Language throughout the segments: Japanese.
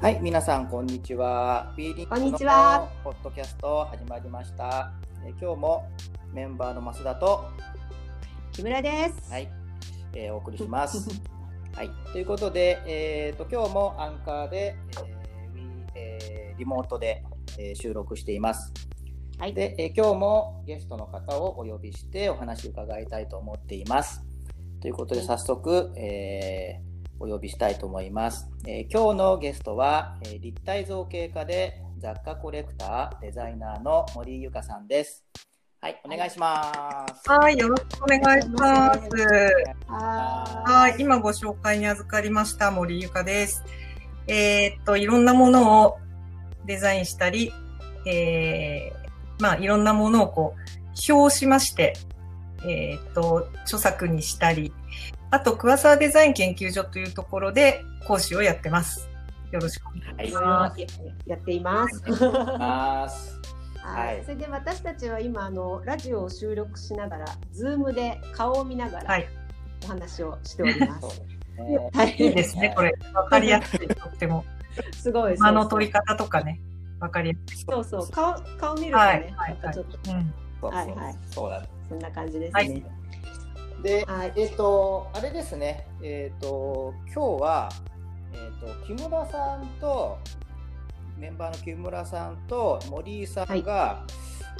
はい、皆さんこんにちは。フィーリングのポッドキャスト始まりました。え今日もメンバーの増田と木村です。はい、えー、お送りします。はい、ということで、えーと、今日もアンカーで、えーえー、リモートで、えー、収録しています。はい、で、えー、今日もゲストの方をお呼びしてお話を伺いたいと思っています。ということで早速、えー、お呼びしたいと思います。えー、今日のゲストは、えー、立体造形家で雑貨コレクター、デザイナーの森ゆかさんです。はい、お願いします。はい、よろしくお願いします。はい、今ご紹介に預かりました森ゆかです。えー、っと、いろんなものをデザインしたり、えー、まあ、いろんなものをこう、表しまして、えー、っと、著作にしたり、あと、桑沢デザイン研究所というところで講師をやってます。よろしくお願いします。やっています。はい、それで私たちは今あのラジオを収録しながら、ズームで顔を見ながらお話をしております。はい、いいですね、これ。わかりやすい。とっても。すごい。間の取り方とかね、わかりやすい。そうそう、顔顔見るとね、はい、はい、ちょっと、うん、はいはい、そうだ。そんな感じですね。はいで、はい、えっ、ー、と、あれですね、えっ、ー、と、今日は、えっ、ー、と、木村さんと、メンバーの木村さんと森井さんが、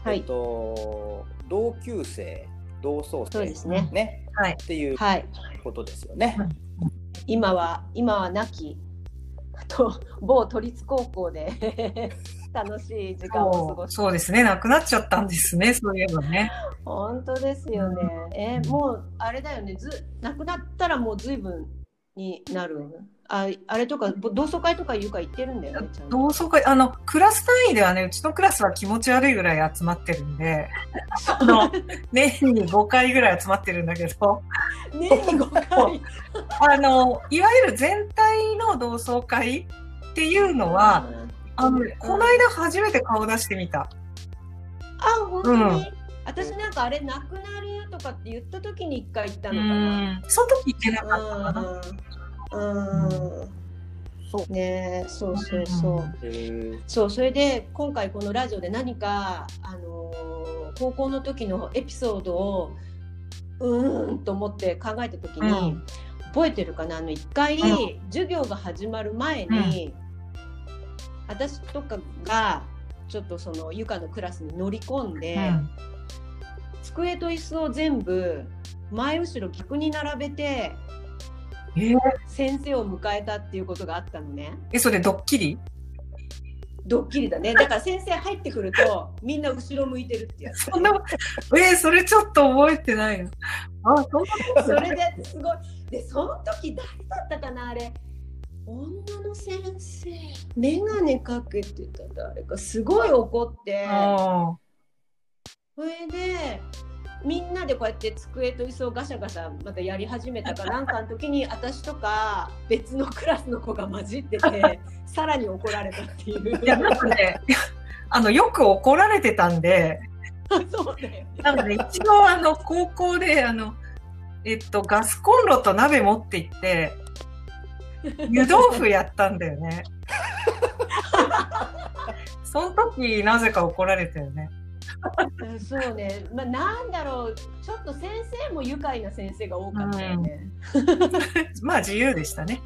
はい、えっ、と、同級生、同窓生、ですね。ね、はい、っていうことですよね。はい、今は、今は亡き、と某都立高校で楽しい時間を過ごしてそうですね、なくなっちゃったんですね、そういえばね。本当ですよね。えー、もうあれだよね、ずなくなったらもう随分になる。ああれとか同窓会とかいうか行ってるんだよね。同窓会あのクラス単位ではねうちのクラスは気持ち悪いぐらい集まってるんで、あの年に5回ぐらい集まってるんだけど、年に5回？あのいわゆる全体の同窓会っていうのは、あの、この間初めて顔出してみた。あ、本当に、うん、私なんかあれなくなるとかって言った時に一回行ったのかな。その時行ってなかったかな。うん。そう。ねそうそうそう、そうそれで今回このラジオで何かあのー、高校の時のエピソードをうーんと思って考えた時に、うん、覚えてるかな？あの一回、うん、授業が始まる前に、うん私とかがちょっとそのゆかのクラスに乗り込んで、うん、机と椅子を全部前後ろ逆に並べて、えー、先生を迎えたっていうことがあったのね。えそれドッキリ？ドッキリだね。だから先生入ってくるとみんな後ろ向いてるってやつ。そんなえー、それちょっと覚えてないの。あそそれですごい。でその時誰だったかなあれ。女の先生。眼鏡かけてた誰かすごい怒って。それでみんなでこうやって机と椅子をガシャガシャまたやり始めたかなんかの時に 私とか別のクラスの子が混じってて さらに怒られたっていう。いやなんかね あのよく怒られてたんで。そうだよ、ね、なので一応あの高校であのえっとガスコンロと鍋持って行って湯豆腐やったんだよね。その時なぜか怒られたよね。そうね、まあ、なんだろう、ちょっと先生も愉快な先生が多かったよね。うん、まあ自由でしたね。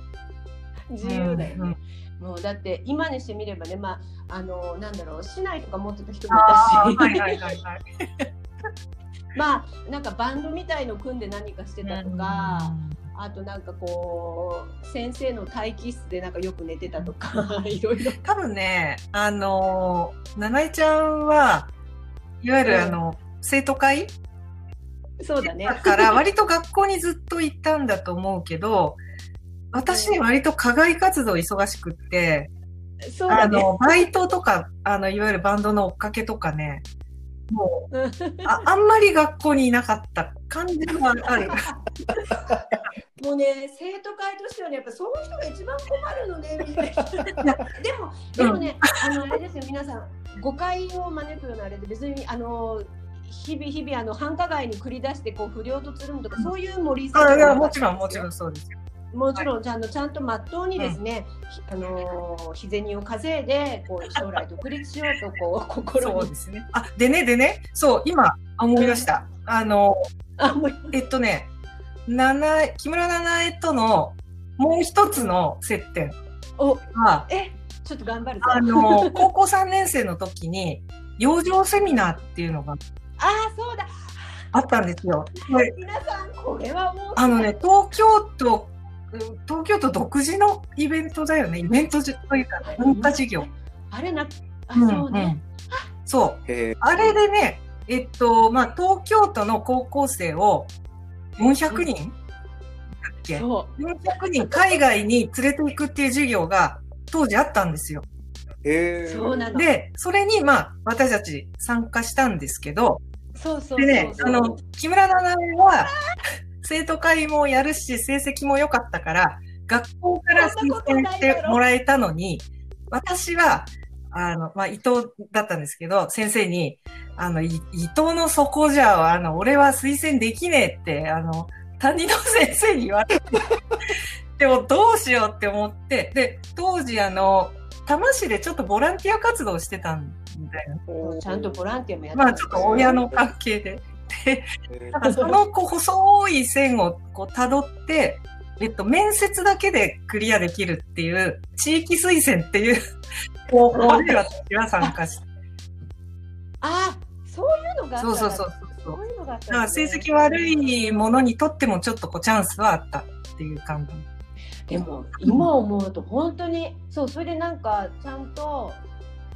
自由だよね。うん、もうだって今にしてみればね、まああのなんだろう、市内とか持ってた人もいたし。まあなんかバンドみたいの組んで何かしてたとか。うんあとなんかこう先生の待機室でなんかよく寝てたとか いろいろ。多分ねあの七重ちゃんはいわゆるあの、うん、生徒会？そうだね。だから 割と学校にずっと行ったんだと思うけど私割と課外活動忙しくって、そうだね、あのバイトとかあのいわゆるバンドの追っかけとかねもう ああんまり学校にいなかった感じはある。もうね生徒会としてはねやっぱそういう人が一番困るのねみたいな。でもでもね、うん、あのあれですよ皆さん誤解を招くようなあれで別にあの日々日々あの繁華街に繰り出してこう不良とつるむとかそういう森さんあもちろんもちろんそうですよ。もちろんちゃんとちゃんとまっとうにですね、うん、あの日銭を稼いでこう将来独立しようとこう心そうですね。あでねでねそう今思い出した。あのあえっとね七木村七重とのもう一つの接点はえちょっと頑張るあの 高校3年生の時に養生セミナーっていうのがああそうだ。あったんですよ。皆さんこれはもう。あのね東京都東京都独自のイベントだよね。イベントというか文化事業。あれなあそうね、うん。うん、そう。あれでねえっとまあ東京都の高校生を400人、うんけ？400人海外に連れて行くっていう授業が当時あったんですよ。へそうなの。で、それにまあ私たち参加したんですけど、そうそうでね、あの、木村七重は生徒会もやるし成績も良かったから、学校から推薦してもらえたのに、私は、あの、まあ、伊藤だったんですけど、先生に、あの、伊藤の底じゃ、あの、俺は推薦できねえって、あの、担任の先生に言われて、でもどうしようって思って、で、当時あの、多摩市でちょっとボランティア活動してたんだよ。ちゃんとボランティアもやってまあちょっと親の関係で。で、なんかそのこう細い線をこう辿って、えっと、面接だけでクリアできるっていう、地域推薦っていう方法で私は参加して。ああ、そういうのがそうそうそう。そういうのがあった、ね、だから成績悪いものにとってもちょっとこうチャンスはあったっていう感じ。でも今思うと本当にそうそれでなんかちゃんと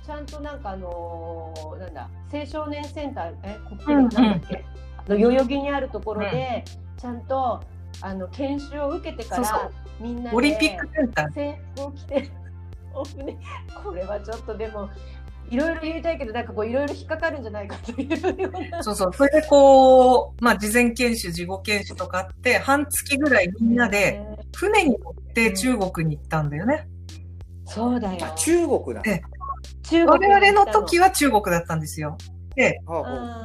ちゃんとなんかあのー、なんだ青少年センターえこっちなんだっけ、うんうん、代々木にあるところで、ちゃんとあの研修を受けてからみんなでオリンピックセンター。制服を着て これはちょっとでもいろいろ言いたいけど、なんかこういろいろ引っかかるんじゃないかというような。そうそう。それでこう、まあ事前研修、事後研修とかあって、半月ぐらいみんなで船に乗って中国に行ったんだよね。うん、そうだよ。中国だ。中国我々の時は中国だったんですよ。で、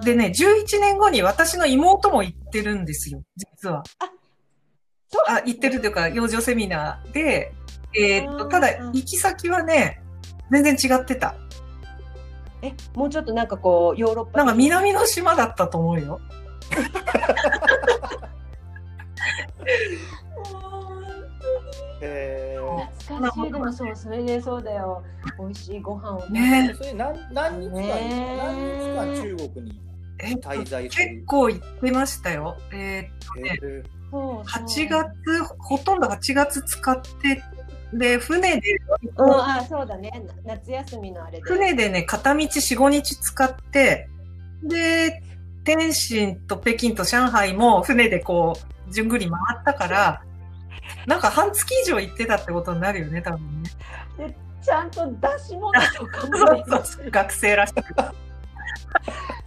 でね、11年後に私の妹も行ってるんですよ、実は。あ、あ行ってるというか、養生セミナーで、えー、っと、ただ、行き先はね、全然違ってた。えもうちょっとなんかこうヨーロッパ。なんか南の島だったと思うよ。えー、懐かしい。でもそうそれでそうだよ。美味しいご飯をね。それ何何日間、ね、何日間中国に滞在する？結構行ってましたよ。えー、っとね、えー、8月ほとんど8月使ってで、船で、うん、あそうだね。夏休みのあれで。船でね、片道4、5日使って、で、天津と北京と上海も船でこう、じゅんぐり回ったから、なんか半月以上行ってたってことになるよね、多分ね。で、ちゃんと出し物とかも、ね、学生らしく。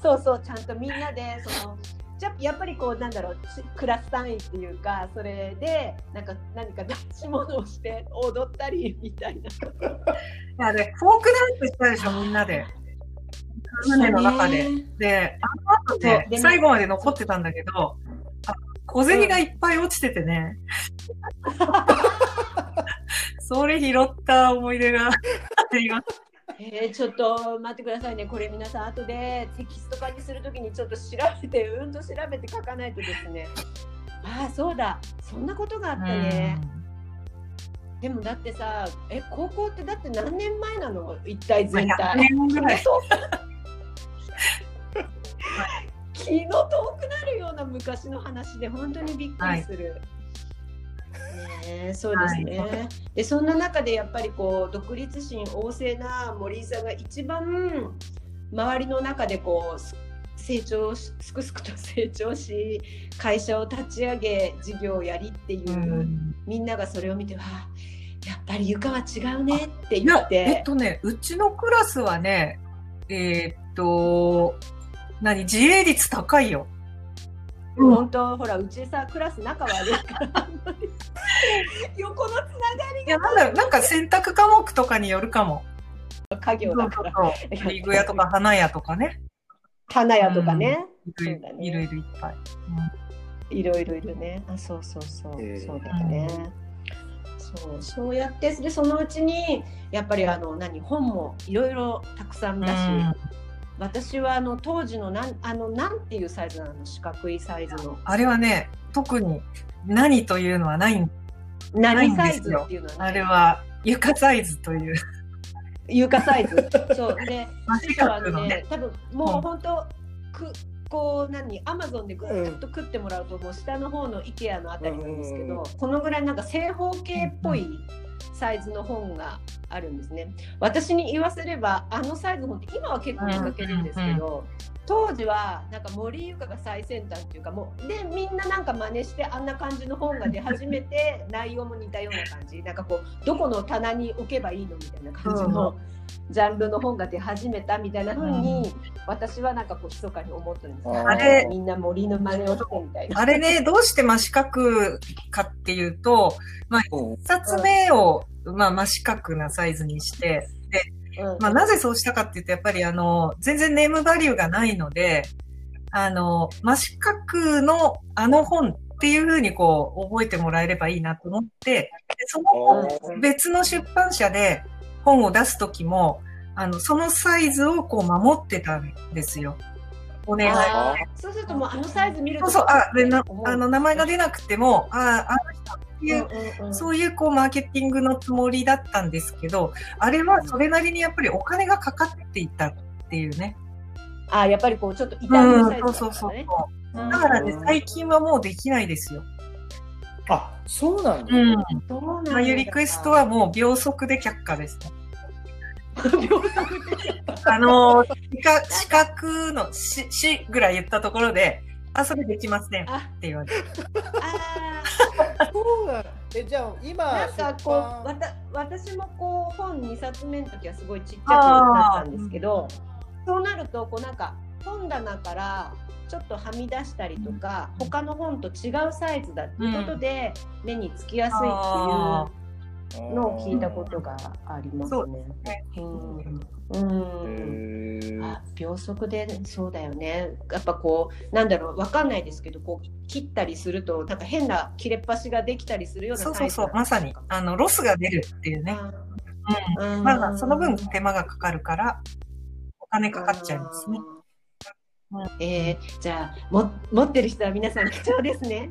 そうそう、ちゃんとみんなで、その、じゃやっぱりこうなんだろうクラス単位っていうかそれでなんか何か出し物をして踊ったりみたいな。いやでフォークダンスしたでしょみんなで。船の中で。で、あの後で、ね、最後まで残ってたんだけど、小銭がいっぱい落ちててね。それ拾った思い出があります。えー、ちょっと待ってくださいね、これ皆さん、後でテキスト化にするときにちょっと調べて、うんと調べて書かないとですね。ああ、そうだ、そんなことがあったね。でもだってさ、え、高校ってだって何年前なの？一体全体。年ぐらい。気の遠くなるような昔の話で本当にびっくりする。はいね、そうですね、はい、でそんな中でやっぱりこう独立心旺盛な森井さんが一番周りの中でこう成長すくすくと成長し会社を立ち上げ事業をやりっていう、うん、みんながそれを見てわやっぱり床は違うねって言ってえっとねうちのクラスはねえー、っと何自営率高いようん、本当ほらうちさクラス仲悪いから。横のつながりが。いやなんだなんか選択科目とかによるかも。家業だから。リグ屋とか花屋とかね。花屋とかね、うん、いろいろいっぱい、うん、い。ろいろいるね。あそうそうそう、えー、そうだよね、そうそうやってでそのうちにやっぱりあの何本もいろいろたくさんだし、私はあの当時のなんあのなんていうサイズなの？四角いサイズの。あれはね特に何というのはない。何サイズっていうのはあれは床サイズという。床サイズ？そう。で師匠はね多分もう本当、くこう何？アマゾンでぐっと食ってもらうと、もう下の方の IKEA のあたりなんですけど、このぐらいなんか正方形っぽいサイズの本があるんですね。私に言わせればあのサイズ本って今は結構見かけるんですけど、当時はなんか森ゆかが最先端っていうかもうでみんななんか真似してあんな感じの本が出始めて内容も似たような感じ。なんかこうどこの棚に置けばいいのみたいな感じの。ジャンルの本が出始めたみたいなふうに、私はなんかこう密かに思ってるんですあれみんな森の真似をしてみたいな。あれね、どうして真四角かっていうと、まあ、一冊目を、まあ、真四角なサイズにして、で、まあ、なぜそうしたかっていうと、やっぱりあの、全然ネームバリューがないので、あの、真四角のあの本っていうふうにこう、覚えてもらえればいいなと思って、その別の出版社で本を出すときも、あの、そのサイズをこう守ってたんですよ。お願いそうするともうあのサイズ見ると。そうそう、あ、でなあの名前が出なくても、あ、あの人っていう、うんうん、そういうこうマーケティングのつもりだったんですけど、あれはそれなりにやっぱりお金がかかっていたっていうね。あ、やっぱりこうちょっと痛みサイズだ、ね、うん、そうそうそう。だからね、最近はもうできないですよ。あ、そうなんだ。うん。まあ、いうリクエストはもう秒速で却下です、ね。あの、四角のし、しぐらい言ったところで、あ、それできません。って言われて。ああ、そうだ。え、じゃあ今、なんかこう、わた私もこう、本2冊目の時はすごいちっちゃくなったんですけど、そうなると、こうなんか、本棚からちょっとはみ出したりとか、他の本と違うサイズだっていうことで、目につきやすいっていうのを聞いたことがありますね。うん、あ秒速でそうだよね。やっぱこうなんだろうわかんないですけどこう切ったりするとなんか変な切れっ端ができたりするようなそうそうそうまさに。あのロスが出るっていうね、うん、まあその分手間がかかるからお金かかっちゃいますね。えー、じゃあも持ってる人は皆さん貴重ですね。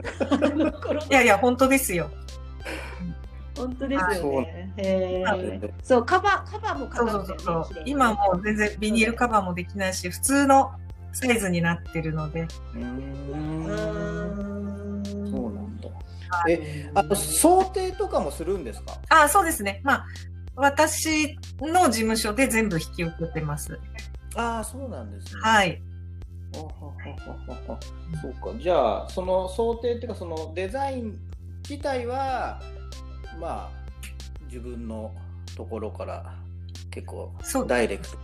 いやいや本当ですよ。本当ですよね。へそうカバーカバーもかかる、ね、そうそう今もう全然ビニールカバーもできないし普通のサイズになってるので。うん。そうなんだ。え、あと想定とかもするんですか？あ、そうですね。まあ私の事務所で全部引き受けてます。ああ、そうなんですね。はい。そうか。じゃあその想定っていうかそのデザイン自体はまあ自分のところから結構ダイレクト。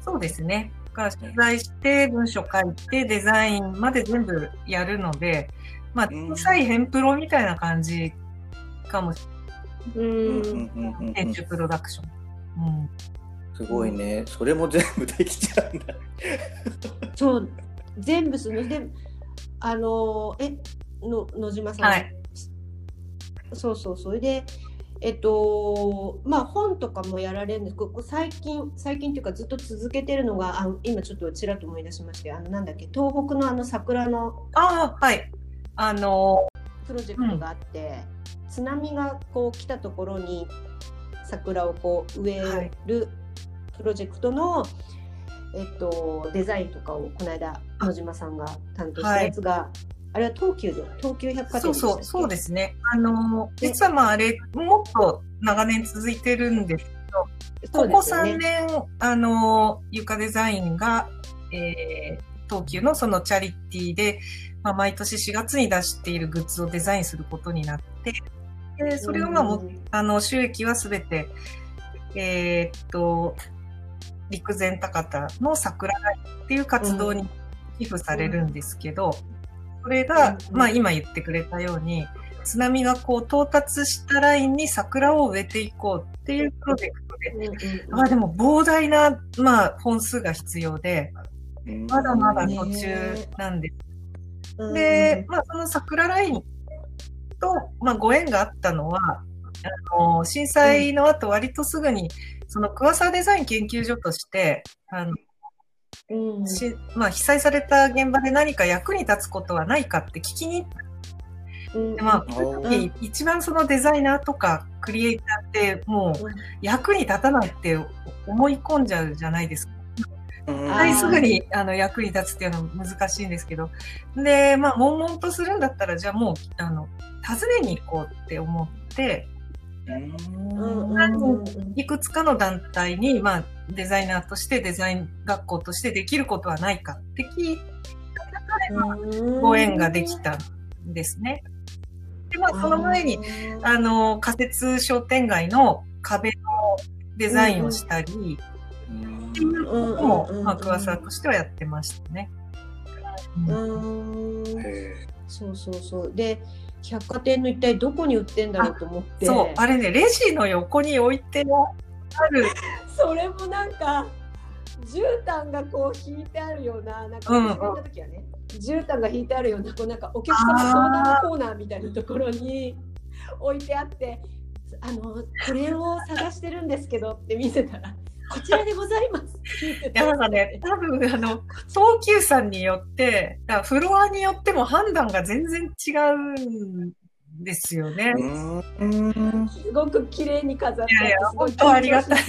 そうですね。から取材して文章書いてデザインまで全部やるのでまあ小さいヘンプロみたいな感じかもしれない。編集プロダクション、うん、すごいね。それも全部できちゃうんだ。そう。全部する。であのえの野島さん、はいそうそうそれでえっとまあ本とかもやられるんですけど最近最近っていうかずっと続けてるのがあ今ちょっとちらっと思い出しましてあのなんだっけ東北のあの桜のあはい。あのプロジェクトがあって、うん、津波がこう来たところに桜をこう植えるプロジェクトの、はい、えっと、デザインとかをこの間野島さんが担当したやつがあれは東急で、東急百貨店そうそう、そうですね。あの、実はまああれ、もっと長年続いてるんですけど、ここ3年、あの、床デザインが、えー、東急のそのチャリティーで、まあ、毎年4月に出しているグッズをデザインすることになって、でそれをまあも、あの、収益はすべて、えー、っと、陸前高田の桜台っていう活動に寄付されるんですけど、うんそれが、まあ今言ってくれたように、津波がこう到達したラインに桜を植えていこうっていうプロジェクトで、まあでも膨大な、まあ本数が必要で、まだまだ途中なんです。で、まあその桜ラインと、まあご縁があったのは、あの震災の後、割とすぐに、その桑沢デザイン研究所として、あのうんしまあ、被災された現場で何か役に立つことはないかって聞きに行った。うん、まあ、一番そのデザイナーとかクリエイターってもう役に立たないって思い込んじゃうじゃないですか。はい、すぐにあの役に立つっていうのは難しいんですけど。で、まあ、悶々とするんだったら、じゃあもう、あの、訪ねに行こうって思って、いくつかの団体に、まあ、デザイナーとしてデザイン学校としてできることはないかって聞いたご縁ができたんですね。で、まあ、その前に、あの、仮設商店街の壁のデザインをしたり、っていうことも、まあ、桑沢としてはやってましたね。うん、そうそうそう。で、百貨店の一体どこに売ってんだろうと思って。そう、あれね、レジの横に置いてある。それもなんか、絨毯がこう引いてあるような、なんか、うん、った時はね、絨毯が引いてあるような、こうなんかお客様相談コーナーみたいなところに置いてあって、あの、これを探してるんですけどって見せたら、こちらでございます。いや、なんかね、多分、あの、東急さんによって、だフロアによっても判断が全然違うんですよね。すごく綺麗に飾っていやいや、本当ありがたい。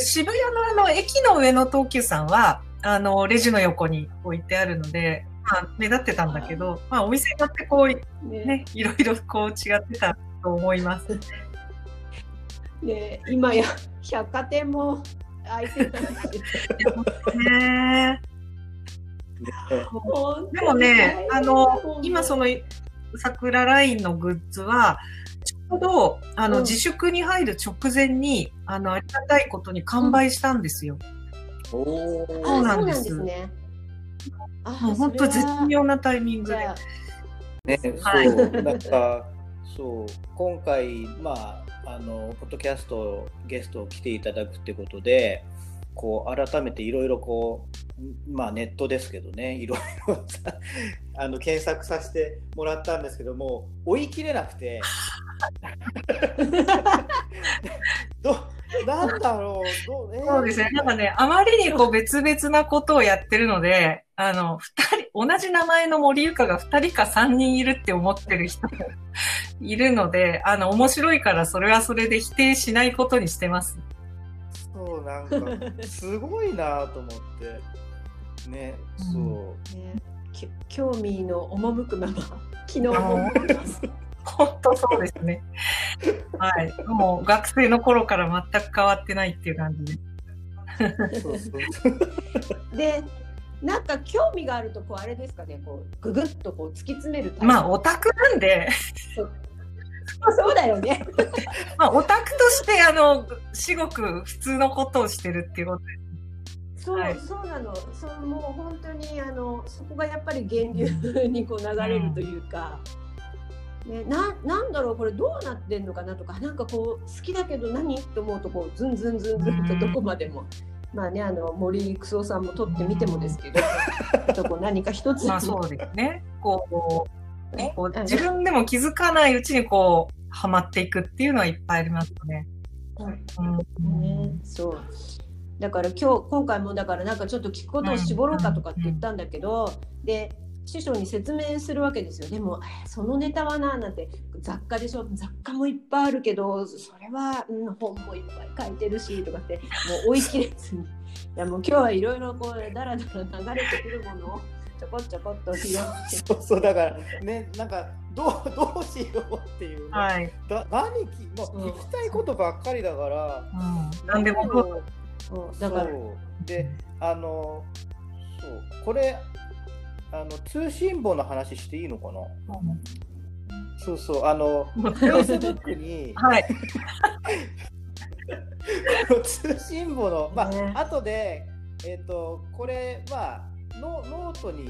渋谷のあの、駅の上の東急さんは、あの、レジの横に置いてあるので、まあ、目立ってたんだけど、まあ、お店によってこう、ね、ねいろいろこう違ってたと思います。ね、今や百貨店も開いてないね。でもね、あの、今その桜ラインのグッズは、ちょうど、あの、うん、自粛に入る直前に、あの、ありがたいことに完売したんですよ。うん、そうなんです。ね。もう本当絶妙なタイミングで。ね、そう、なんか、そう、今回、まあ、あのポッドキャストゲストを来ていただくってことでこう改めていろいろこうまあネットですけどね いろいろあの検索させてもらったんですけども追い切れなくて。ど なんだろうどう、えー、そうですねなんかねあまりにこう別々なことをやってるのであの二人同じ名前の森ゆかが2人か3人いるって思ってる人 いるので、あの、面白いからそれはそれで否定しないことにしてます。そう、なんか、すごいなと思って。ね、そう。ね、興味の赴くまま、昨日も本当そうですね。はい。もう学生の頃から全く変わってないっていう感じで。で、なんか興味があるとこうあれですかね、こうぐぐっとこう突き詰めるまあオタクなんで。そうだよね。まあ、オタクとして、あの、至極普通のことをしてるっていうことです。そう、はい、そうなの。そう、もう本当に、あの、そこがやっぱり源流にこう流れるというか。ね、ななんだろうこれどうなってんのかなとかなんかこう好きだけど何と思うとこうズンズンズンズンとどこまでも、まあねあの森久夫さんも撮ってみてもですけど、とこ何か一つ。まあそうですね。こうね、こう自分でも気づかないうちにこう、はまっていくっていうのはいっぱいありますね。うん。ね、そう。だから今日今回もだからなんかちょっと聞くことを絞ろうかとかって言ったんだけど、で師匠に説明するわけですよでもそのネタはななんて雑貨でしょ。雑貨もいっぱいあるけどそれは、うん、本もいっぱい書いてるしとかってもう追い切れずに。いやもう今日はいろいろこうだらだら流れてくるものをちょこちょこっと拾って。そうそうだからねなんかどうどうしようっていう、ね、はい、だ何き、まあ、聞きたいことばっかりだから、うん、何でもそう。だから。であのそう。これあの通信簿の話していいのかな、うん、そうそうあのフェイスブックに、はい、通信簿のまあ、ね、後でえっ、ー、とこれまあノノートに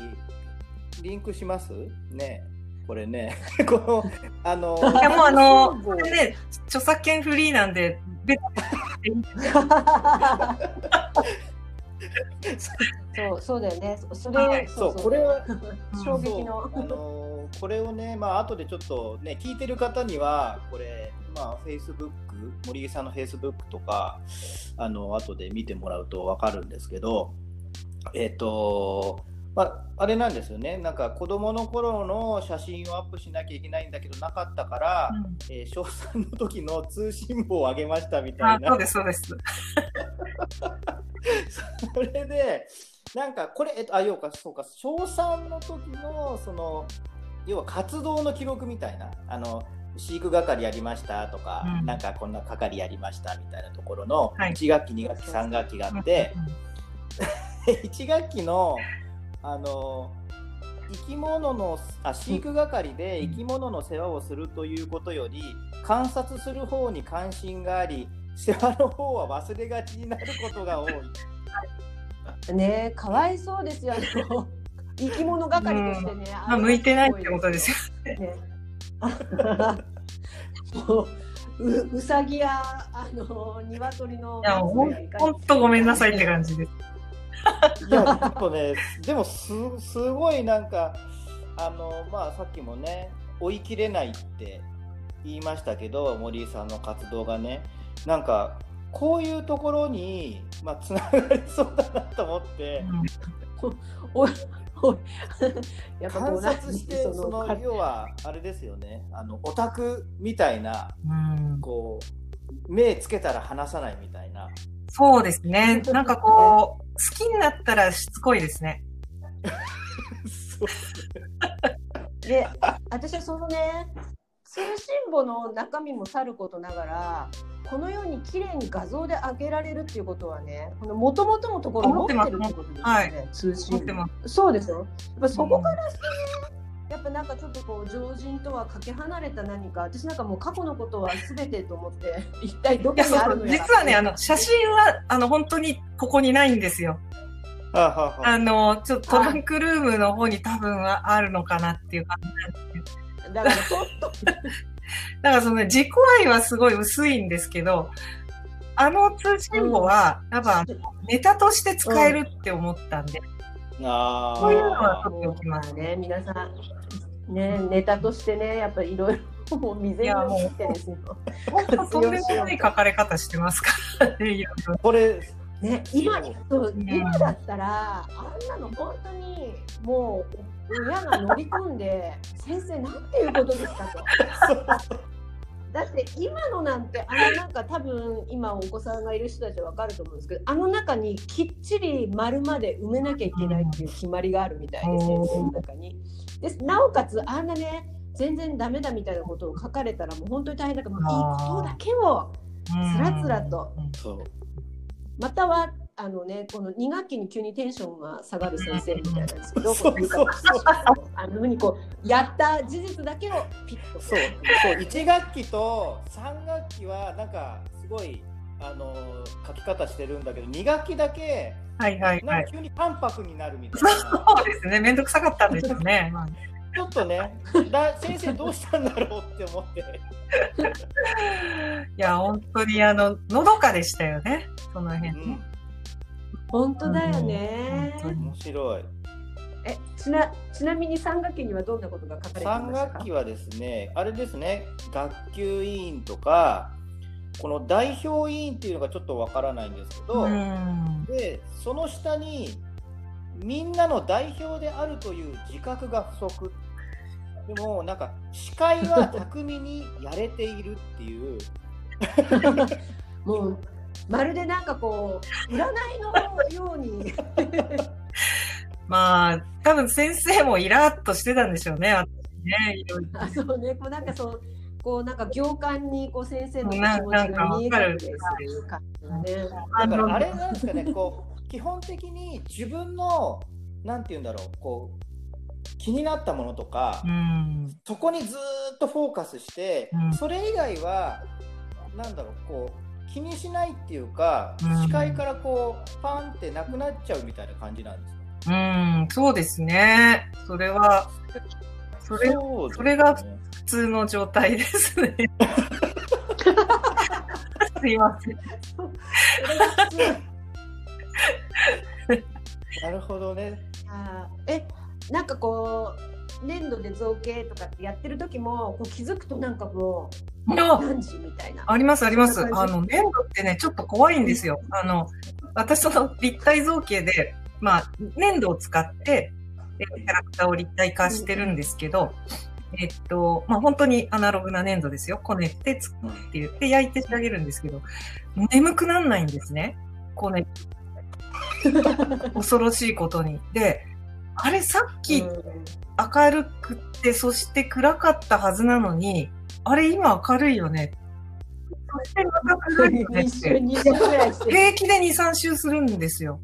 リンクします？ね。これね、この、あの、いやもうあの、これね、著作権フリーなんで、そうそうだよね。それ、はい、そうこれは衝撃の。あのこれをねまあ後でちょっとね聞いてる方にはこれまあフェイスブック森木さんのフェイスブックとかあの後で見てもらうとわかるんですけどえっ、ー、とまあ、あれなんですよね、なんか子供の頃の写真をアップしなきゃいけないんだけど、なかったから、うん、えー、小3の時の通信簿をあげましたみたいな。そうです、そうです。そ れで、なんかこれ、えっと、あ、要か、そうか、小3の時の、その、要は活動の記録みたいな、あの、飼育係やりましたとか、うん、なんかこんな係やりましたみたいなところの、1学期、2学期、3学期があって、1学期の、あの生き物のあ飼育係で生き物の世話をするということより観察する方に関心があり世話の方は忘れがちになることが多い。ねかわいそうですよ、生き物係としてね。まあ、向いてないってことですよね。も ううさぎやあの鶏の。いやほんとごめんなさいって感じです。いや、ちょっとね、でもす、すごいなんか、あの、まあ、さっきもね、追い切れないって言いましたけど、森井さんの活動がね、なんか、こういうところに、まあ、つながりそうだなと思って、うん、お やっぱ観察してその要はあれですよね。あのオタクみたいな、うん、こう目つけたら離さないみたいな。そうですね。なんかこう好きになったらしつこいですね。で、私はそのね、通信簿の中身もさることながら、このように綺麗に画像で上げられるっていうことはね、この元々のところを持ってるってことですよね、はい、通信。そうですよ。やっぱそこからしてね、やっぱなんかちょっとこう常人とはかけ離れた何か私なんかもう過去のことは全てと思って 一体どこにあるの実はねあの写真はあの本当にここにないんですよ。あのちょっとトランクルームの方に多分はあるのかなっていう感じなんですけど。だからちょっと。だからその自己愛はすごい薄いんですけど、あの通信簿は、うん、多分ネタとして使えるって思ったんで、うん、あそういうのは取っておきますね。皆さん。ね、ネタとしてね、やっぱりいろいろもう未然に知ってですよ。とんでもない書かれ方してますからね。これね、今そう今だったら、あんなの本当にもう親が乗り込んで先生なんていうことですか？と。だって今のなんてあのなんか多分今お子さんがいる人たちは分かると思うんですけどあの中にきっちり丸まで埋めなきゃいけないっていう決まりがあるみたいで先生の中に。でなおかつあんなね全然ダメだみたいなことを書かれたらもう本当に大変だからもういいことだけをつらつらと。またはあのね、この2学期に急にテンションが下がる先生みたいなんですけど、あのふうにこうやった事実だけをピッと。そう、そう1学期と3学期はなんかすごいあの書き方してるんだけど、2学期だけはいはいはい、急に淡白になるみたいな。そうですね、面倒くさかったんですよね。ちょっとね、だ先生どうしたんだろうって思って。いや、本当にあの、のどかでしたよね、その辺。うん、本当だよね。面白い。えちなちなみに3学期にはどんなことが書かれてました？か ?3 学期はですね、あれですね、学級委員とか、この代表委員っていうのがちょっとわからないんですけど、でその下にみんなの代表であるという自覚が不足でもなんか司会は巧みにやれているっていう もうまるでなんかこう占いのように。まあ多分先生もイラッとしてたんでしょうね私ねいろいろ。あそうね。こうなんかそうこうなんか行間にこう先生の気持ちが見えるっていう感じがね。だからあれなんですかね、こう基本的に自分のなんて言うんだろう、こう気になったものとか、うん、そこにずっとフォーカスして、うん、それ以外はなんだろう、こう気にしないっていうか、うん、視界からこうパンってなくなっちゃうみたいな感じなんですか。うん、そうですね。それはそれ、ね、それが普通の状態ですね。すいません。なるほどね。あえなんかこう粘土で造形とかってやってる時もこう気づくとなんかもう何時みたいな。ありますあります。あの粘土ってねちょっと怖いんですよ。あの私その立体造形でまあ粘土を使ってキャラクターを立体化してるんですけど。えっと、まあ、本当にアナログな粘土ですよ。こねて作って言って焼いて仕上げるんですけど、眠くなんないんですね。こね 恐ろしいことに。で、あれさっき明るくて、そして暗かったはずなのに、あれ今明るいよね。そしてまた暗いよね。平気で2、3周するんですよ。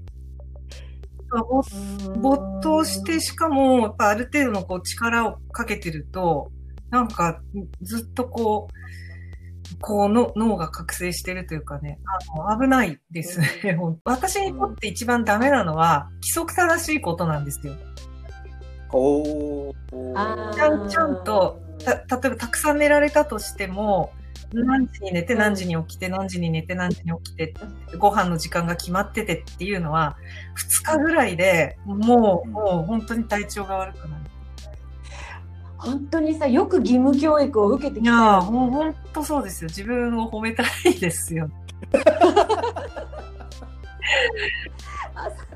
没頭して、しかも、やっぱある程度のこう力をかけてると、なんかずっとこう、こうの脳が覚醒してるというかね、あの危ないですね。私にとって一番ダメなのは、規則正しいことなんですよ。おちゃんちゃんと、た例えばたくさん寝られたとしても、何時に寝て何時に起きて何時に寝て何時に起きてご飯の時間が決まっててっていうのは2日ぐらいでもうもう本当に体調が悪くなる。本当にさよく義務教育を受けてきた、いやもう本当そうですよ。自分を褒めたいですよ。朝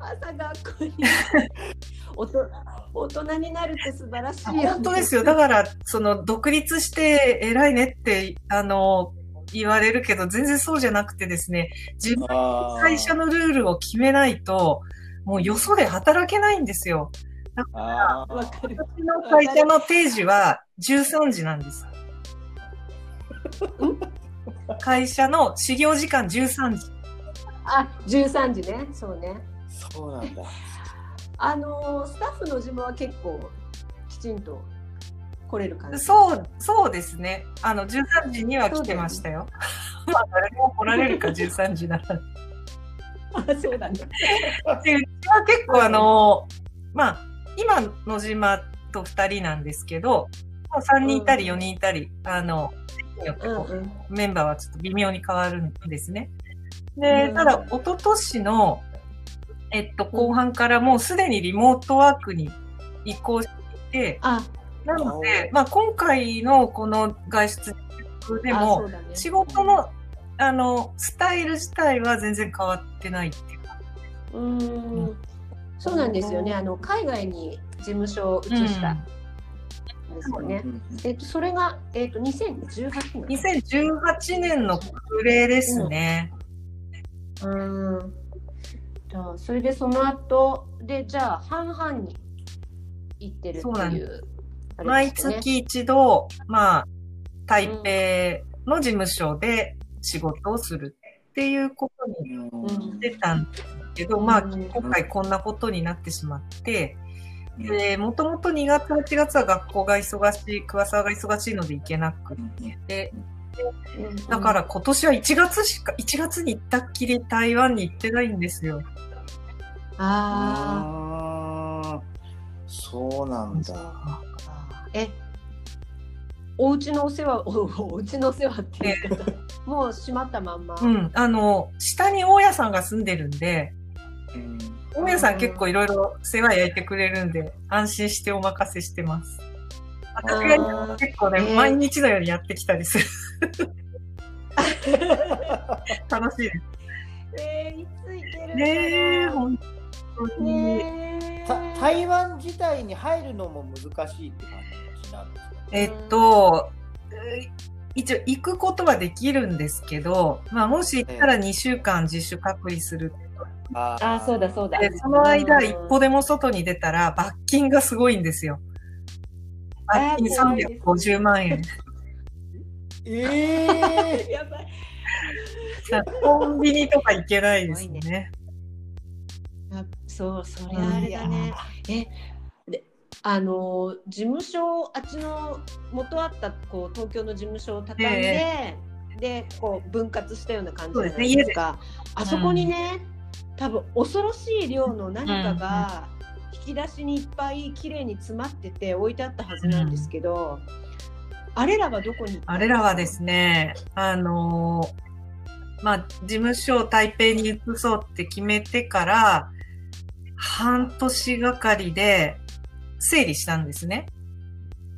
朝学校に。大人になるって素晴らしい、ね、本当ですよ。だからその独立して偉いねってあの言われるけど全然そうじゃなくてですね自分の会社のルールを決めないともうよそで働けないんですよ。だから、私の会社の定時は13時なんです。会社の始業時間13時。あ、13時ね。そうね。そうなんだ。あのスタッフの自分は結構きちんと来れる感じ。そう、そうですね。あの13時には来てましたよ。まあ 誰も来られるか13時なら。あ、そうだね。でうちは結構あのまあ今野島と2人なんですけど、3人いたり4人いたり、あの、によってこう、メンバーはちょっと微妙に変わるんですね。で、ただ、一昨年の、えっと、後半からもうすでにリモートワークに移行していて、なので、まあ、今回のこの外出でも、仕事の、あの、スタイル自体は全然変わってないっていうか。うん。そうなんですよね。あの海外に事務所を移した。ですよね。えっとそれがえっと2018年。2018年の暮れですね。うん。うんそれでその後でじゃあ半々に行ってるっていう。う毎月一度まあ台北の事務所で仕事をするっていうことにしてたんですけど、まあ、今回こんなことになってしまって、で、もともと2月、8月は学校が忙しい、桑沢が忙しいので行けなくて、だから今年は1月しか、1月に行ったっきり台湾に行ってないんですよ。ああ、そうなんだ。え、お家のお世話、お お家のお世話っていうか、もう閉まったまんま。うん、あの、下に大家さんが住んでるんで、大家さん結構いろいろ世話焼いてくれるんで、安心してお任せしてます。私が結構ね、毎日のようにやってきたりする。楽しいです。えー、いついけるねえ、本当に、ね、台湾自体に入るのも難しいって感じなんですか？えっと、一応行くことはできるんですけど、まあ、もし行ったら2週間自主隔離するああ、そうだそうだ。で、その間、一歩でも外に出たら、罰金がすごいんですよ。罰金350万円。ええー、やばい。コンビニとか行けないですね。あそう、それあれだね。え、で、あの事務所あっちの元あったこう東京の事務所を畳んで、えー、でこう分割したような感じじゃないですか。すね、あそこにね、多分恐ろしい量の何かが引き出しにいっぱい綺麗に詰まってて置いてあったはずなんですけど、うん、あれらはどこにあれらはですねあのまあ、事務所を台北に移そうって決めてから、半年がかりで整理したんですね。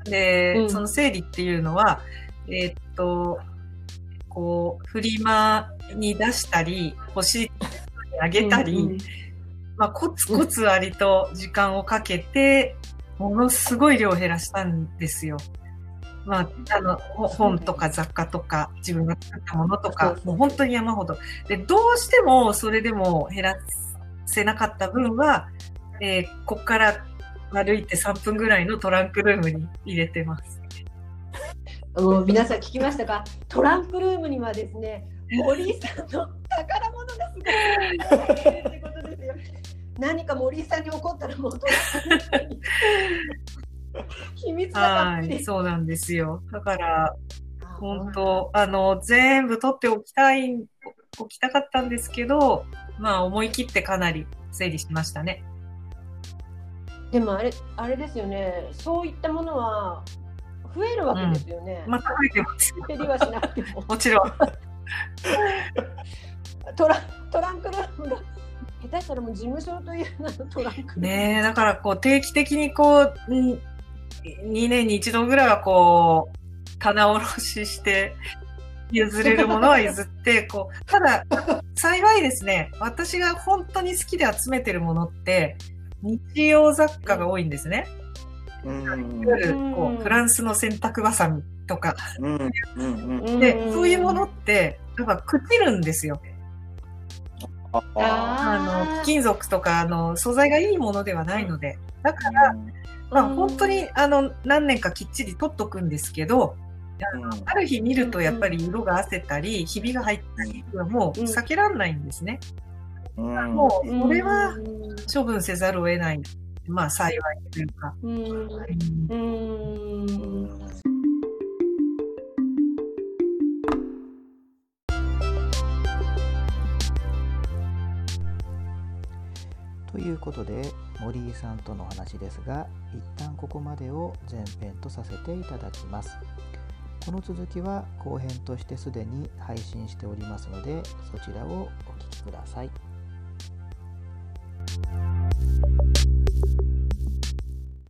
で、うん、その整理っていうのは、えー、っと、こう、フリマに出したり、欲しいあげたり、うんうん、まあ、コツコツ割と時間をかけて、ものすごい量を減らしたんですよ。まあ、あの、本とか雑貨とか、自分が作ったものとか、もう本当に山ほど。で、どうしてもそれでも減らせなかった分は、えー、ここから歩いて3分ぐらいのトランクルームに入れてます。もう皆さん聞きましたか？トランクルームにはですね、森井さんの宝物がすごいってことですよ。何か森井さんに起こったらもう秘密がはい、そうなんですよ。だから、本当あの、全部取っておきたい、おきたかったんですけど、まあ、思い切ってかなり整理しましたね。でもあれ、あれですよね。そういったものは増えるわけですよね。うん、また増えてます。減りはしなくても。もちろん。トラトランクルームが下手したらもう事務所という名のトランクねだからこう定期的にこう、2年に一度ぐらいはこう、棚卸しして譲れるものは 譲って、こう、ただ、幸いですね、私が本当に好きで集めてるものって、日用雑貨が多いんですね。うん、いわゆるこうフランスの洗濯ばさみとか、でそういうものってやっぱ朽ちるんですよ。あの金属とかあの素材がいいものではないので。だから、まあ、本当にあの何年かきっちり取っとくんですけど、ある日見るとやっぱり色があせたり、ひびが入ったりはもう避けられないんですね。うん、もう、それは処分せざるを得ない。まあ、幸いというか。ということで森井さんとの話ですが一旦ここまでを前編とさせていただきます。この続きは後編としてすでに配信しておりますのでそちらをお聴きください。